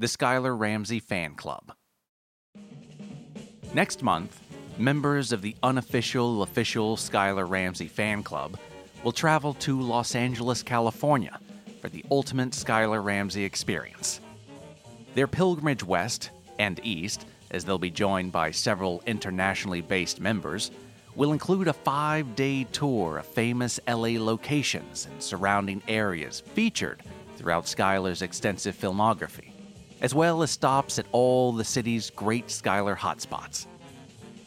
The Skylar Ramsey Fan Club. Next month, members of the unofficial official Skylar Ramsey Fan Club will travel to Los Angeles, California for the ultimate Skylar Ramsey experience. Their pilgrimage west and east, as they'll be joined by several internationally based members, will include a five day tour of famous LA locations and surrounding areas featured throughout Skylar's extensive filmography, as well as stops at all the city's great Skylar hotspots.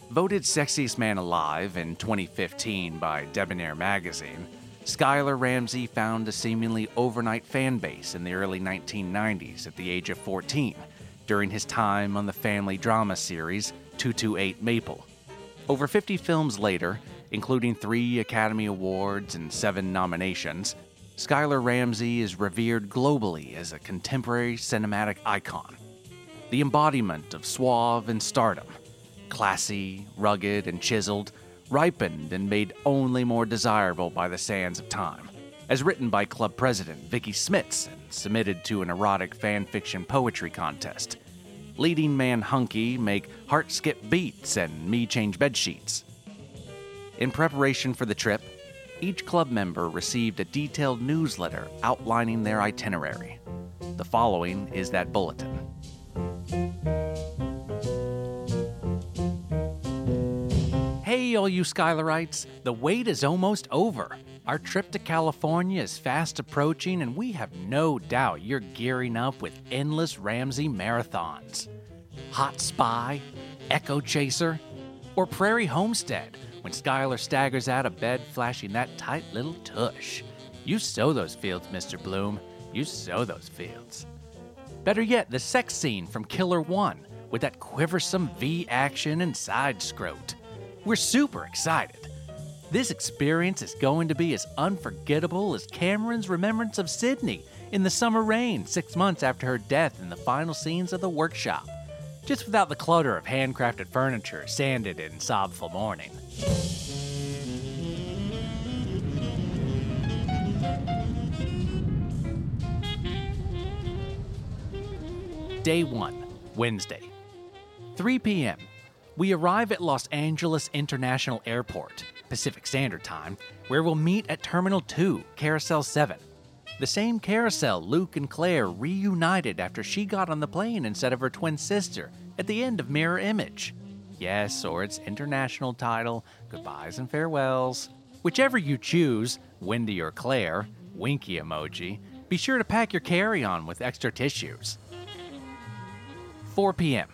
Voted Sexiest Man Alive in 2015 by Debonair magazine, Skylar Ramsey found a seemingly overnight fan base in the early 1990s at the age of 14 during his time on the family drama series 228 Maple. Over 50 films later, including three Academy Awards and seven nominations, Skylar Ramsey is revered globally as a contemporary cinematic icon. The embodiment of suave and stardom, classy, rugged, and chiseled, ripened and made only more desirable by the sands of time. As written by club president Vicky Smits and submitted to an erotic fan fiction poetry contest. Leading man Hunky make heart skip beats and me change bed sheets. In preparation for the trip, each club member received a detailed newsletter outlining their itinerary. The following is that bulletin. Hey, all you Skylarites, the wait is almost over. Our trip to California is fast approaching, and we have no doubt you're gearing up with endless Ramsey marathons. Hot Spy, Echo Chaser, or Prairie Homestead when Skylar staggers out of bed flashing that tight little tush. You sow those fields, Mr. Bloom. You sow those fields. Better yet, the sex scene from Killer 1 with that quiversome V action and side scrote. We're super excited. This experience is going to be as unforgettable as Cameron's remembrance of Sydney in the summer rain six months after her death in the final scenes of the workshop, just without the clutter of handcrafted furniture sanded in sobful morning. Day 1, Wednesday. 3 p.m. We arrive at Los Angeles International Airport, Pacific Standard Time, where we'll meet at Terminal 2, Carousel 7. The same carousel Luke and Claire reunited after she got on the plane instead of her twin sister at the end of Mirror Image. Yes, or its international title, Goodbyes and Farewells. Whichever you choose, Wendy or Claire, winky emoji, be sure to pack your carry on with extra tissues. 4 p.m.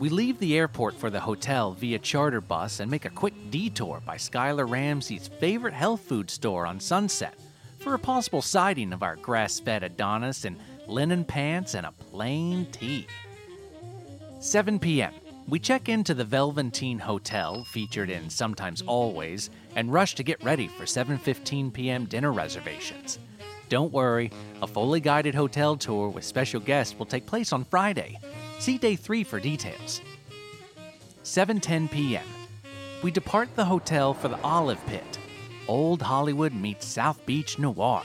We leave the airport for the hotel via charter bus and make a quick detour by Skylar Ramsey's favorite health food store on Sunset for a possible sighting of our grass fed Adonis in linen pants and a plain tee. 7 p.m. We check into the Velveteen Hotel, featured in Sometimes Always, and rush to get ready for 7:15 p.m. dinner reservations. Don't worry, a fully guided hotel tour with special guests will take place on Friday. See day 3 for details. 7:10 p.m. We depart the hotel for the Olive Pit. Old Hollywood meets South Beach Noir,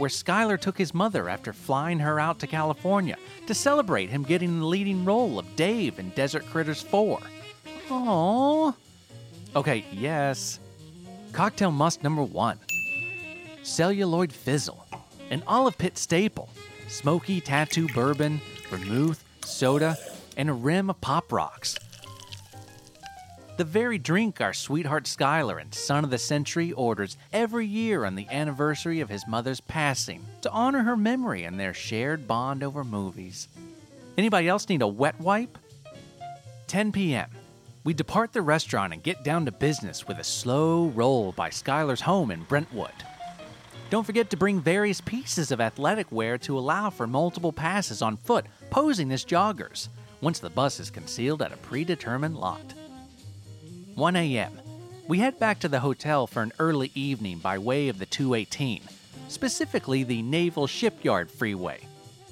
where Skylar took his mother after flying her out to California to celebrate him getting the leading role of Dave in Desert Critters 4. Aww. Okay, yes. Cocktail must number one. Celluloid Fizzle, an Olive Pit staple. Smoky tattoo bourbon, vermouth, soda, and a rim of pop rocks. The very drink our sweetheart Skylar and son of the century orders every year on the anniversary of his mother's passing to honor her memory and their shared bond over movies. Anybody else need a wet wipe? 10 p.m. We depart the restaurant and get down to business with a slow roll by Skylar's home in Brentwood. Don't forget to bring various pieces of athletic wear to allow for multiple passes on foot, posing as joggers, once the bus is concealed at a predetermined lot. 1 a.m. We head back to the hotel for an early evening by way of the 218, specifically the Naval Shipyard Freeway,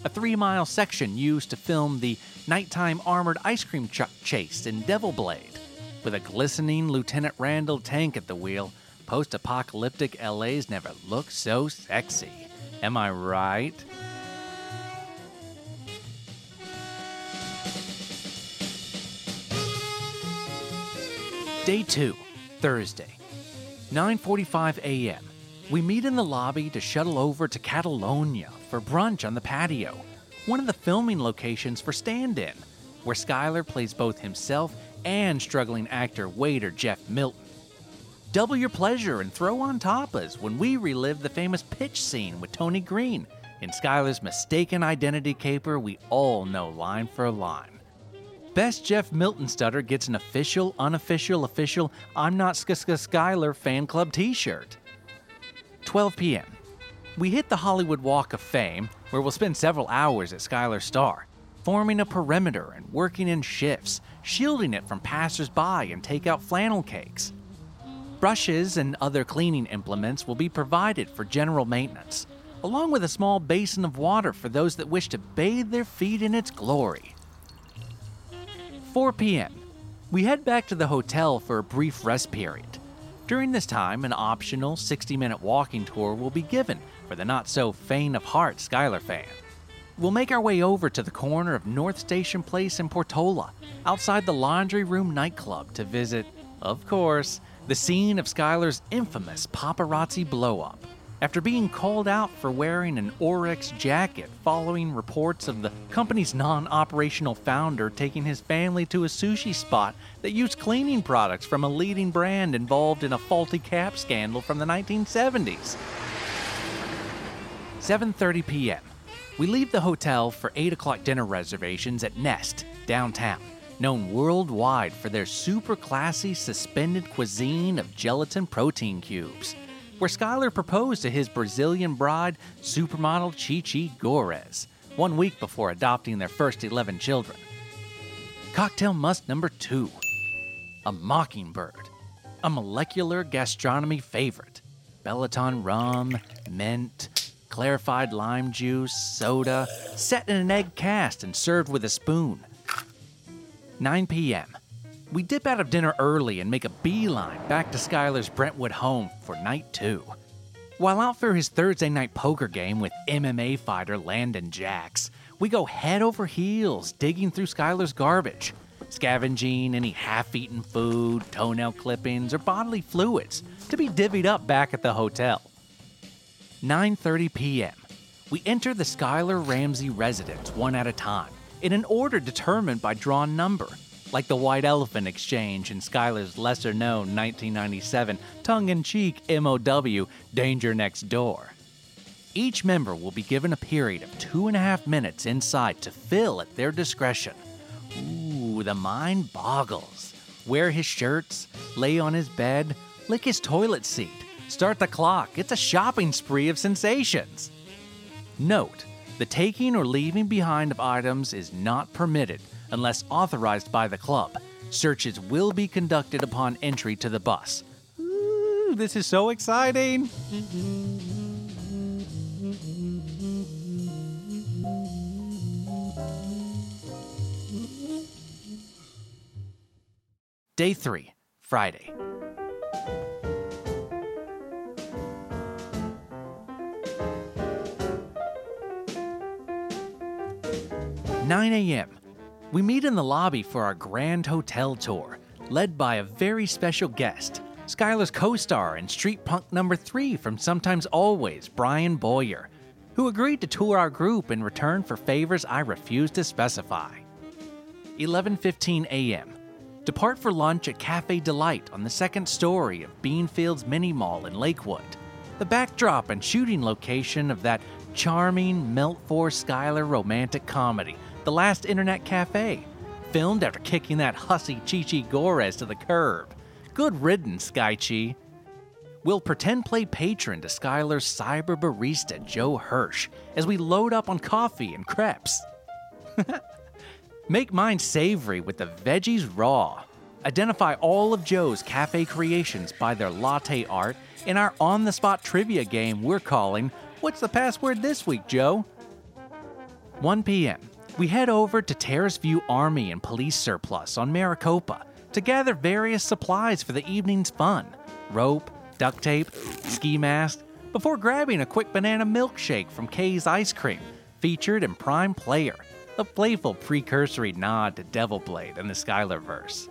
a three mile section used to film the nighttime armored ice cream truck chase in Devil Blade. With a glistening Lieutenant Randall tank at the wheel, post apocalyptic LA's never looked so sexy. Am I right? Day 2, Thursday, 9:45 a.m. We meet in the lobby to shuttle over to Catalonia for brunch on the patio, one of the filming locations for Stand In, where Skylar plays both himself and struggling actor waiter Jeff Milton. Double your pleasure and throw on tapas when we relive the famous pitch scene with Tony Green in Skylar's mistaken identity caper we all know line for line. Best Jeff Milton stutter gets an official, unofficial, official I'm not Sk Skylar fan club t shirt. 12 p.m. We hit the Hollywood Walk of Fame, where we'll spend several hours at Skylar Star, forming a perimeter and working in shifts, shielding it from passers-by and takeout flannel cakes. Brushes and other cleaning implements will be provided for general maintenance, along with a small basin of water for those that wish to bathe their feet in its glory. 4 p.m. We head back to the hotel for a brief rest period. During this time, an optional 60 minute walking tour will be given for the not so faint of heart Skylar fan. We'll make our way over to the corner of North Station Place in Portola, outside the Laundry Room nightclub, to visit, of course, the scene of Skylar's infamous paparazzi blowup. After being called out for wearing an Orex jacket following reports of the company's non operational founder taking his family to a sushi spot that used cleaning products from a leading brand involved in a faulty cap scandal from the 1970s. 7:30 p.m. We leave the hotel for 8 o'clock dinner reservations at Nest, downtown, known worldwide for their super classy suspended cuisine of gelatin protein cubes, where Skylar proposed to his Brazilian bride, supermodel Chi Chi Gores, one week before adopting their first 11 children. Cocktail must number two a mockingbird, a molecular gastronomy favorite. Bellaton rum, mint, clarified lime juice, soda, set in an egg cast and served with a spoon. 9 p.m. We dip out of dinner early and make a beeline back to Skylar's Brentwood home for night two. While out for his Thursday night poker game with MMA fighter Landon Jacks, we go head over heels digging through Skylar's garbage, scavenging any half-eaten food, toenail clippings, or bodily fluids to be divvied up back at the hotel. 9:30 p.m. We enter the Skylar Ramsey residence one at a time, in an order determined by drawn number, like the White Elephant Exchange in Skylar's lesser known 1997 tongue in cheek MOW Danger Next Door. Each member will be given a period of two and a half minutes inside to fill at their discretion. Ooh, the mind boggles. Wear his shirts, lay on his bed, lick his toilet seat, start the clock. It's a shopping spree of sensations. Note the taking or leaving behind of items is not permitted unless authorized by the club. Searches will be conducted upon entry to the bus. Ooh, this is so exciting! Day 3, Friday. Nine a.m. We meet in the lobby for our grand hotel tour, led by a very special guest, Skylar's co star and street punk number three from Sometimes Always, Brian Boyer, who agreed to tour our group in return for favors I refuse to specify. 11:15 a.m. Depart for lunch at Cafe Delight on the second story of Beanfields Mini Mall in Lakewood, the backdrop and shooting location of that charming Melt for Skylar romantic comedy the Last Internet Cafe, filmed after kicking that hussy Chi Chi Gores to the curb. Good riddance, Sky Chi. We'll pretend play patron to Skylar's cyber barista, Joe Hirsch, as we load up on coffee and crepes. Make mine savory with the veggies raw. Identify all of Joe's cafe creations by their latte art in our on the spot trivia game we're calling What's the Password This Week, Joe? 1 p.m. We head over to Terrace View Army and Police Surplus on Maricopa to gather various supplies for the evening's fun rope, duct tape, ski mask, before grabbing a quick banana milkshake from Kay's Ice Cream, featured in Prime Player, a playful precursory nod to Devil Blade and the Skylar verse.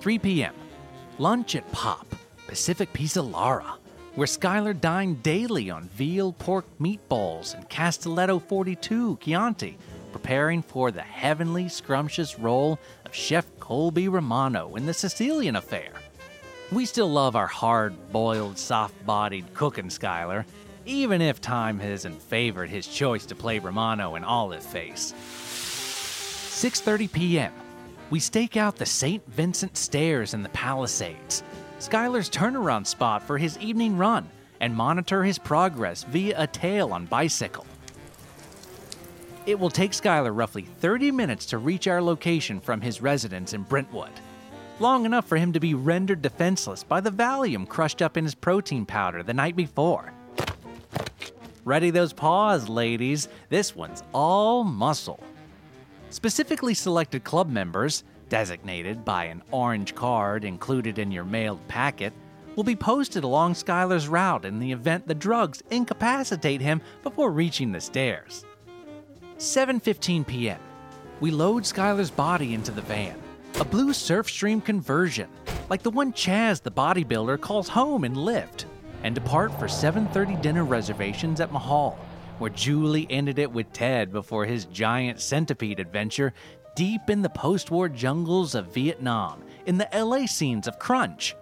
3 p.m. Lunch at Pop, Pacific Pizza Lara, where Skylar dined daily on veal pork meatballs and Castelletto 42 Chianti, preparing for the heavenly scrumptious role of Chef Colby Romano in the Sicilian affair. We still love our hard boiled, soft bodied cooking Skylar, even if time hasn't favored his choice to play Romano in Olive Face. 6:30 p.m. We stake out the St. Vincent Stairs in the Palisades, Skylar's turnaround spot for his evening run, and monitor his progress via a tail on bicycle. It will take Skylar roughly 30 minutes to reach our location from his residence in Brentwood long enough for him to be rendered defenseless by the Valium crushed up in his protein powder the night before. Ready those paws, ladies. This one's all muscle. Specifically selected club members, designated by an orange card included in your mailed packet, will be posted along Skylar's route in the event the drugs incapacitate him before reaching the stairs. 7:15 p.m. We load Skylar's body into the van a blue Surfstream conversion, like the one Chaz the bodybuilder calls home in Lift, and depart for 7:30 dinner reservations at Mahal, where Julie ended it with Ted before his giant centipede adventure deep in the post-war jungles of Vietnam in the LA scenes of Crunch.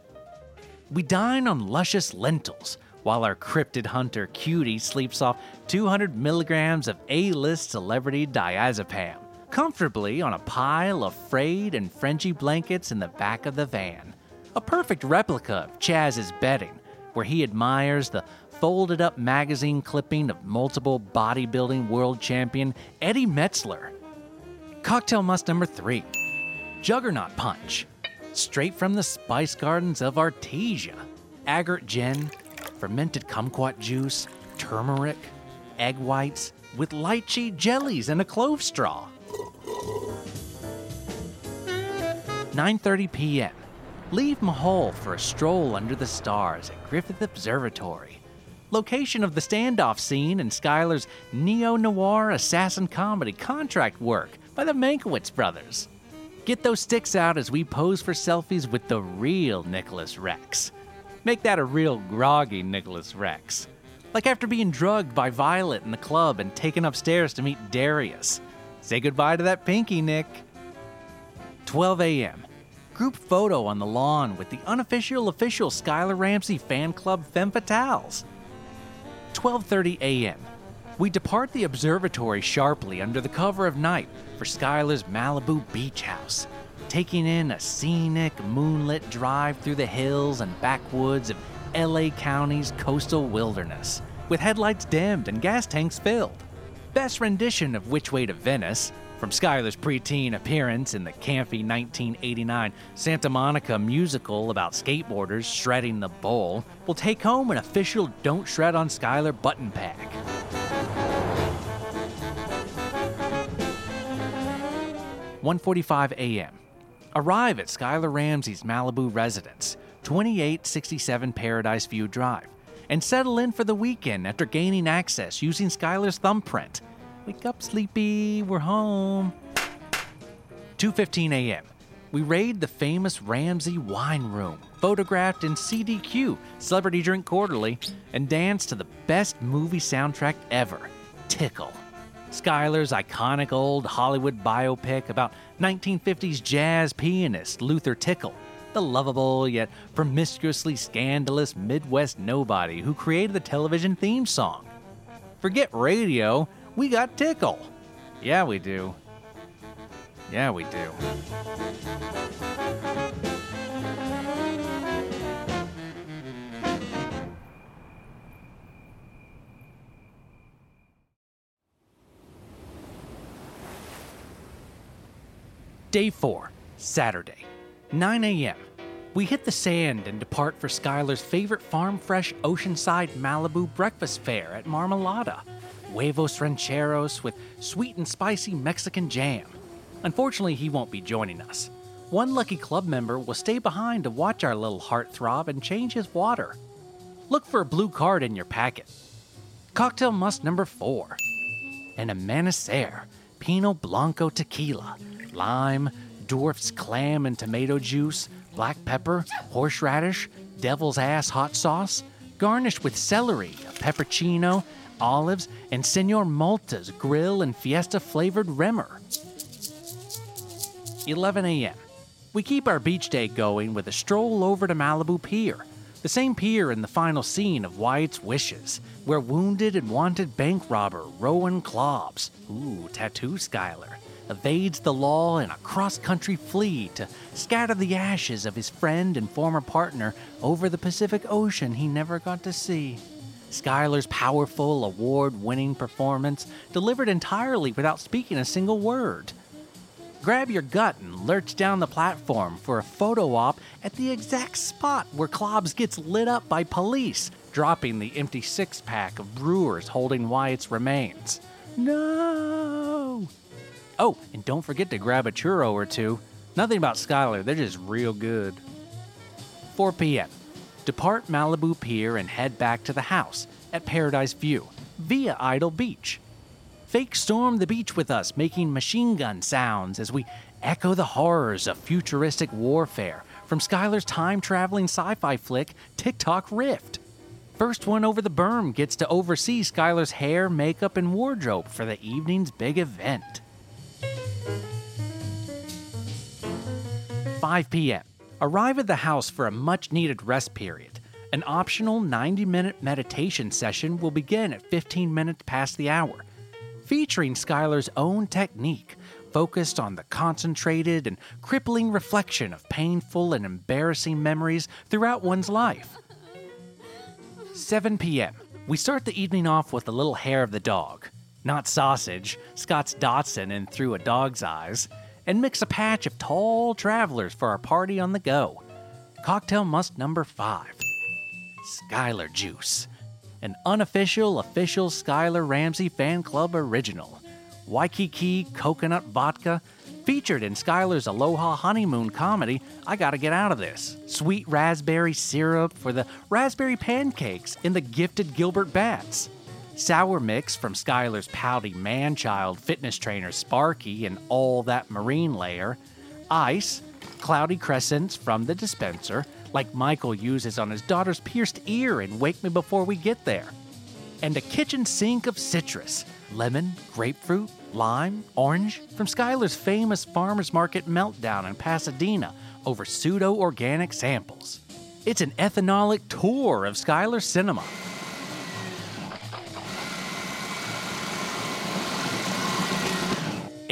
We dine on luscious lentils, while our cryptid hunter Cutie sleeps off 200 milligrams of A-list celebrity diazepam comfortably on a pile of frayed and Frenchy blankets in the back of the van. A perfect replica of Chaz's bedding, where he admires the folded up magazine clipping of multiple bodybuilding world champion Eddie Metzler. Cocktail must number three Juggernaut Punch, straight from the spice gardens of Artesia. Agate gin, fermented kumquat juice, turmeric, egg whites, with lychee jellies and a clove straw. 9:30 p.m. Leave Mahal for a stroll under the stars at Griffith Observatory. Location of the standoff scene in Skylar's neo-noir assassin comedy Contract Work by the Mankiewicz brothers. Get those sticks out as we pose for selfies with the real Nicholas Rex. Make that a real groggy Nicholas Rex. Like after being drugged by Violet in the club and taken upstairs to meet Darius. Say goodbye to that pinky, Nick. 12 a.m. Group photo on the lawn with the unofficial official Skylar Ramsey fan club Femme Fatales. 12:30 a.m. We depart the observatory sharply under the cover of night for Skylar's Malibu beach house, taking in a scenic moonlit drive through the hills and backwoods of LA County's coastal wilderness, with headlights dimmed and gas tanks filled. Best rendition of Which Way to Venice, from Skylar's preteen appearance in the campy 1989 Santa Monica musical about skateboarders shredding the bowl, will take home an official Don't Shred on Skylar button pack. One forty-five a.m. Arrive at Skylar Ramsey's Malibu residence, 2867 Paradise View Drive, and settle in for the weekend after gaining access using Skylar's thumbprint Wake up, sleepy. We're home. 2:15 a.m. We raid the famous Ramsey Wine Room, photographed in CDQ, Celebrity Drink Quarterly, and dance to the best movie soundtrack ever, Tickle. Skylar's iconic old Hollywood biopic about 1950s jazz pianist Luther Tickle, the lovable yet promiscuously scandalous Midwest nobody who created the television theme song. Forget radio, we got Tickle. Yeah, we do. Yeah, we do. Day 4, Saturday, 9 a.m. We hit the sand and depart for Skylar's favorite farm fresh oceanside Malibu breakfast fare at Marmalada. Huevos rancheros with sweet and spicy Mexican jam. Unfortunately, he won't be joining us. One lucky club member will stay behind to watch our little heart throb and change his water. Look for a blue card in your packet. Cocktail must number four. An Amanecer, Pinot Blanco tequila, lime, dwarf's clam and tomato juice, black pepper, horseradish, devil's ass hot sauce, garnished with celery, a peppercino, olives, and Senor Malta's grill and fiesta flavored Remmer. 11 a.m. We keep our beach day going with a stroll over to Malibu Pier, the same pier in the final scene of Wyatt's Wishes, where wounded and wanted bank robber Rowan Klobbs, ooh, tattoo Skylar, evades the law in a cross country flee to scatter the ashes of his friend and former partner over the Pacific Ocean he never got to see. Skylar's powerful, award winning performance delivered entirely without speaking a single word. Grab your gut and lurch down the platform for a photo op at the exact spot where Klobbs gets lit up by police, dropping the empty six pack of brewers holding Wyatt's remains. No! Oh, and don't forget to grab a churro or two. Nothing about Skylar, they're just real good. 4 p.m. Depart Malibu Pier and head back to the house at Paradise View via Idle Beach. Fake storm the beach with us, making machine gun sounds as we echo the horrors of futuristic warfare from Skylar's time traveling sci fi flick, TikTok Rift. First one over the berm gets to oversee Skylar's hair, makeup, and wardrobe for the evening's big event. 5 p.m. Arrive at the house for a much needed rest period. An optional 90 minute meditation session will begin at 15 minutes past the hour, featuring Skylar's own technique focused on the concentrated and crippling reflection of painful and embarrassing memories throughout one's life. 7 p.m. We start the evening off with a little hair of the dog. Not sausage, Scott's Dotson and through a dog's eyes, and mix a patch of tall travelers for our party on the go. Cocktail must number five Skylar Juice, an unofficial, official Skylar Ramsey fan club original. Waikiki coconut vodka, featured in Skylar's Aloha honeymoon comedy, I Gotta Get Out of This. Sweet raspberry syrup for the raspberry pancakes in the gifted Gilbert Bats. Sour mix from Skylar's pouty man-child fitness trainer Sparky and all that marine layer. Ice, cloudy crescents from the dispenser, like Michael uses on his daughter's pierced ear in Wake Me Before We Get There. And a kitchen sink of citrus, lemon, grapefruit, lime, orange, from Skylar's famous farmer's market meltdown in Pasadena over pseudo organic samples. It's an ethanolic tour of Skylar cinema.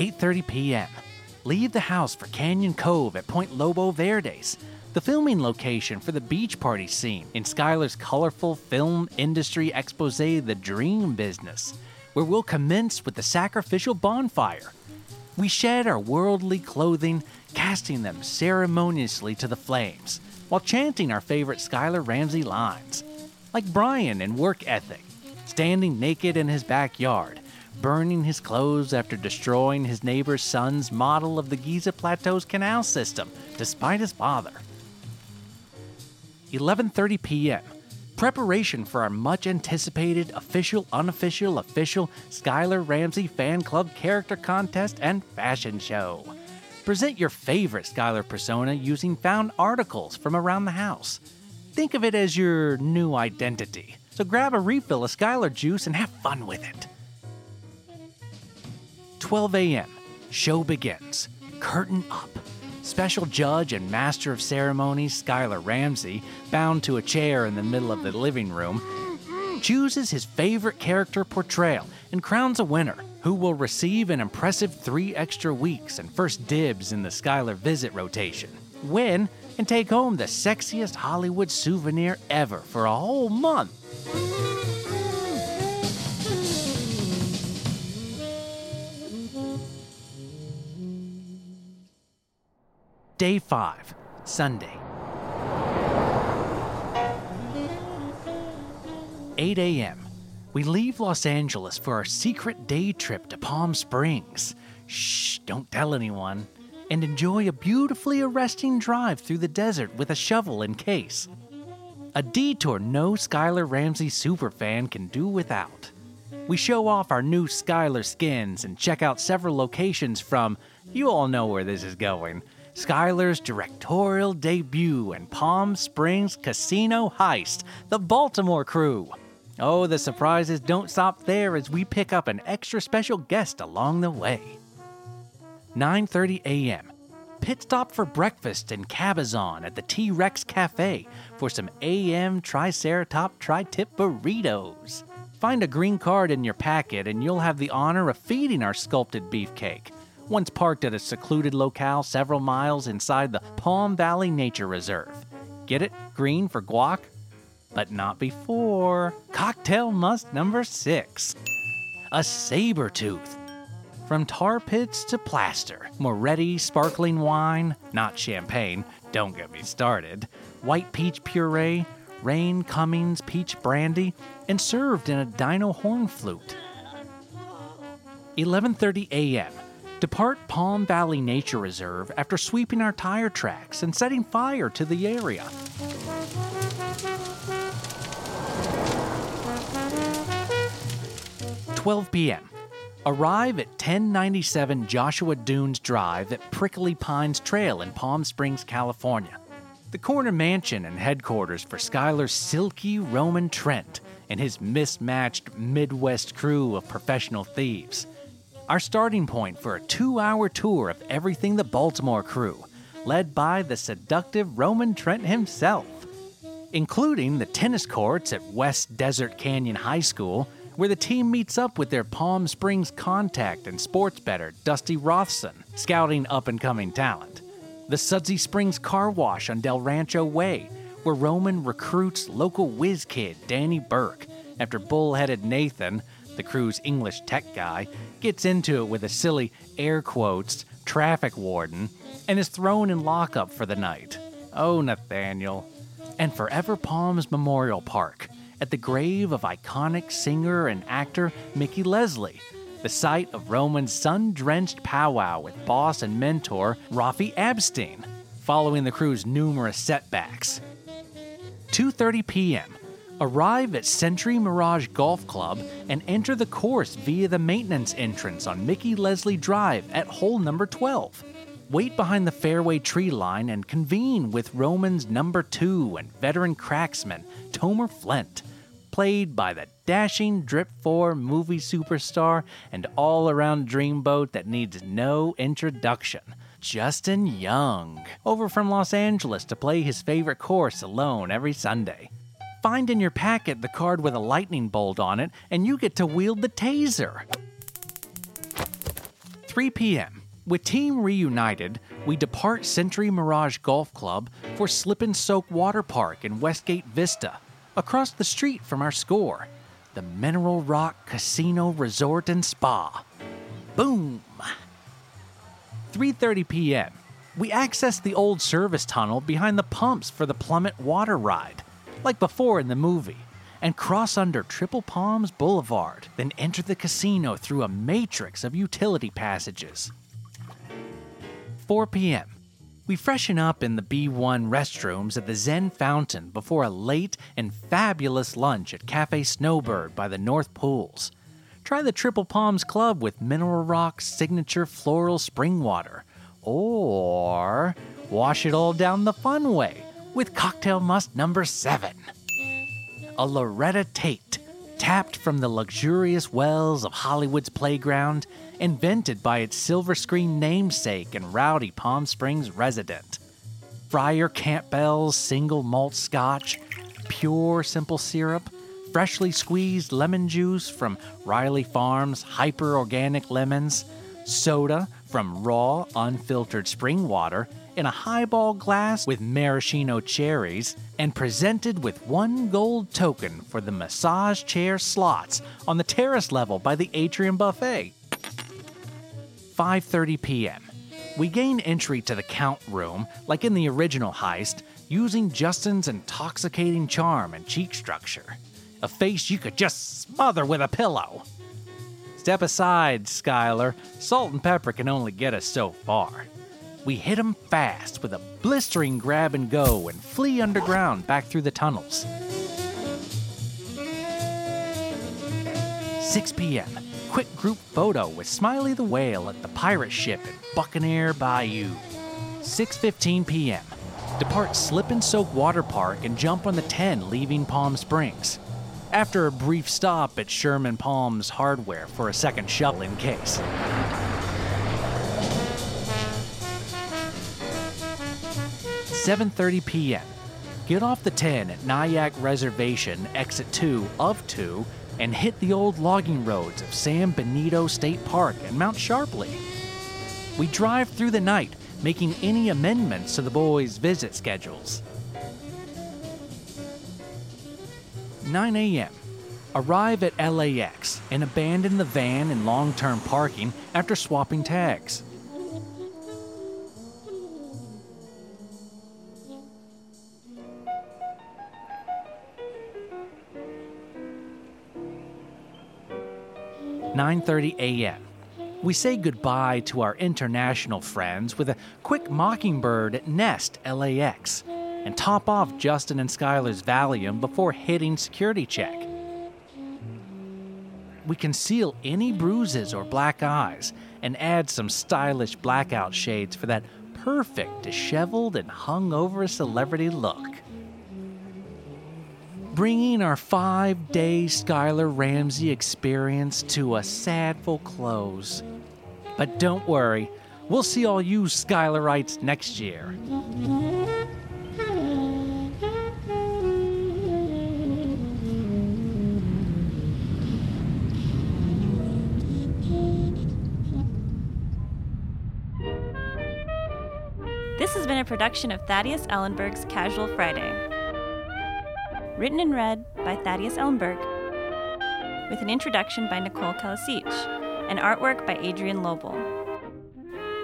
8:30 p.m. Leave the house for Canyon Cove at Point Lobo Verdes, the filming location for the beach party scene in Skylar's colorful film industry expose The Dream Business, where we'll commence with the sacrificial bonfire. We shed our worldly clothing, casting them ceremoniously to the flames, while chanting our favorite Skylar Ramsey lines, like Brian in Work Ethic, standing naked in his backyard, burning his clothes after destroying his neighbor's son's model of the Giza Plateau's canal system, despite his father. 11:30 p.m. Preparation for our much anticipated official unofficial official Skylar Ramsey fan club character contest and fashion show. Present your favorite Skylar persona using found articles from around the house. Think of it as your new identity. So grab a refill of Skylar juice and have fun with it. 12 a.m. Show begins. Curtain up. Special judge and master of ceremonies Skylar Ramsey, bound to a chair in the middle of the living room, chooses his favorite character portrayal and crowns a winner who will receive an impressive three extra weeks and first dibs in the Skylar visit rotation. Win and take home the sexiest Hollywood souvenir ever for a whole month. Day 5, Sunday. 8 a.m. We leave Los Angeles for our secret day trip to Palm Springs. Shh, don't tell anyone. And enjoy a beautifully arresting drive through the desert with a shovel in case. A detour no Skylar Ramsey superfan can do without. We show off our new Skylar skins and check out several locations from, you all know where this is going, Skylar's directorial debut and Palm Springs Casino Heist, the Baltimore crew. Oh, the surprises don't stop there as we pick up an extra special guest along the way. 9:30 a.m. Pit stop for breakfast in Cabazon at the T-Rex Cafe for some AM Triceratop Tri-Tip burritos. Find a green card in your packet and you'll have the honor of feeding our sculpted beefcake. Once parked at a secluded locale several miles inside the Palm Valley Nature Reserve. Get it? Green for guac? But not before. Cocktail must number six. A saber tooth. From tar pits to plaster, Moretti sparkling wine, not champagne, don't get me started, white peach puree, Rain Cummings peach brandy, and served in a dino horn flute. 11:30 a.m. Depart Palm Valley Nature Reserve after sweeping our tire tracks and setting fire to the area. 12 p.m. Arrive at 1097 Joshua Dunes Drive at Prickly Pines Trail in Palm Springs, California. The corner mansion and headquarters for Skylar's silky Roman Trent and his mismatched Midwest crew of professional thieves. Our starting point for a two hour tour of everything the Baltimore crew, led by the seductive Roman Trent himself, including the tennis courts at West Desert Canyon High School where the team meets up with their Palm Springs contact and sports bettor, Dusty Rothson, scouting up and coming talent. The Sudsy Springs Car Wash on Del Rancho Way, where Roman recruits local whiz kid Danny Burke after bullheaded Nathan, the crew's English tech guy, gets into it with a silly air quotes traffic warden and is thrown in lockup for the night. Oh, Nathaniel. And Forever Palms Memorial Park, at the grave of iconic singer and actor Mickey Leslie, the site of Roman's sun drenched powwow with boss and mentor Rafi Abstein, following the crew's numerous setbacks. 2:30 p.m. Arrive at Century Mirage Golf Club and enter the course via the maintenance entrance on Mickey Leslie Drive at hole number 12. Wait behind the fairway tree line and convene with Roman's number 2 and veteran cracksman Tomer Flint, played by the dashing Drip 4 movie superstar and all around dreamboat that needs no introduction. Justin Young, over from Los Angeles to play his favorite course alone every Sunday. Find in your packet the card with a lightning bolt on it, and you get to wield the taser. 3 p.m. With Team Reunited, we depart Century Mirage Golf Club for Slip and Soak Water Park in Westgate Vista, across the street from our score, the Mineral Rock Casino Resort and Spa. Boom! 3:30 p.m. We access the old service tunnel behind the pumps for the Plummet water ride, like before in the movie, and cross under Triple Palms Boulevard, then enter the casino through a matrix of utility passages. 4 p.m. We freshen up in the B1 restrooms at the Zen Fountain before a late and fabulous lunch at Cafe Snowbird by the North Pools. Try the Triple Palms Club with Mineral Rock's signature floral spring water. Or wash it all down the fun way with Cocktail Must number 7. A Loretta Tate, tapped from the luxurious wells of Hollywood's playground, invented by its silver screen namesake and rowdy Palm Springs resident. Friar Campbell's single malt scotch, pure simple syrup, freshly squeezed lemon juice from Riley Farms hyper organic lemons, soda from raw, unfiltered spring water in a highball glass with maraschino cherries, and presented with one gold token for the massage chair slots on the terrace level by the atrium buffet. 5:30 p.m. We gain entry to the count room, like in the original heist, using Justin's intoxicating charm and cheek structure. A face you could just smother with a pillow. Step aside, Skylar. Salt and pepper can only get us so far. We hit 'em fast with a blistering grab and go and flee underground back through the tunnels. 6 p.m. Quick group photo with Smiley the Whale at the pirate ship in Buccaneer Bayou. 6:15 p.m. Depart Slip and Soak Water Park and jump on the 10 leaving Palm Springs. After a brief stop at Sherman Palms Hardware for a second shovel in case. Seven thirty p.m. Get off the 10 at Nyack Reservation, exit 2 of 2, and hit the old logging roads of San Benito State Park and Mount Sharpley. We drive through the night, making any amendments to the boys' visit schedules. 9 a.m. Arrive at LAX and abandon the van in long term parking after swapping tags. Nine thirty a.m. We say goodbye to our international friends with a quick mockingbird at Nest LAX and top off Justin and Skylar's Valium before hitting security check. We conceal any bruises or black eyes and add some stylish blackout shades for that perfect disheveled and hungover celebrity look. Bringing our five day Skylar Ramsey experience to a sadful close. But don't worry, we'll see all you Skylarites next year. This has been a production of Thaddeus Ellenberg's Casual Friday. Written and read by Thaddeus Ellenberg, with an introduction by Nicole Kalasich and artwork by Adrian Lobel.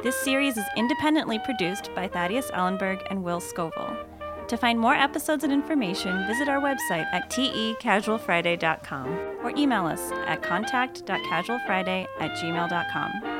This series is independently produced by Thaddeus Ellenberg and Will Scoville. To find more episodes and information, visit our website at tecasualfriday.com or email us at contact.casualfriday at gmail.com.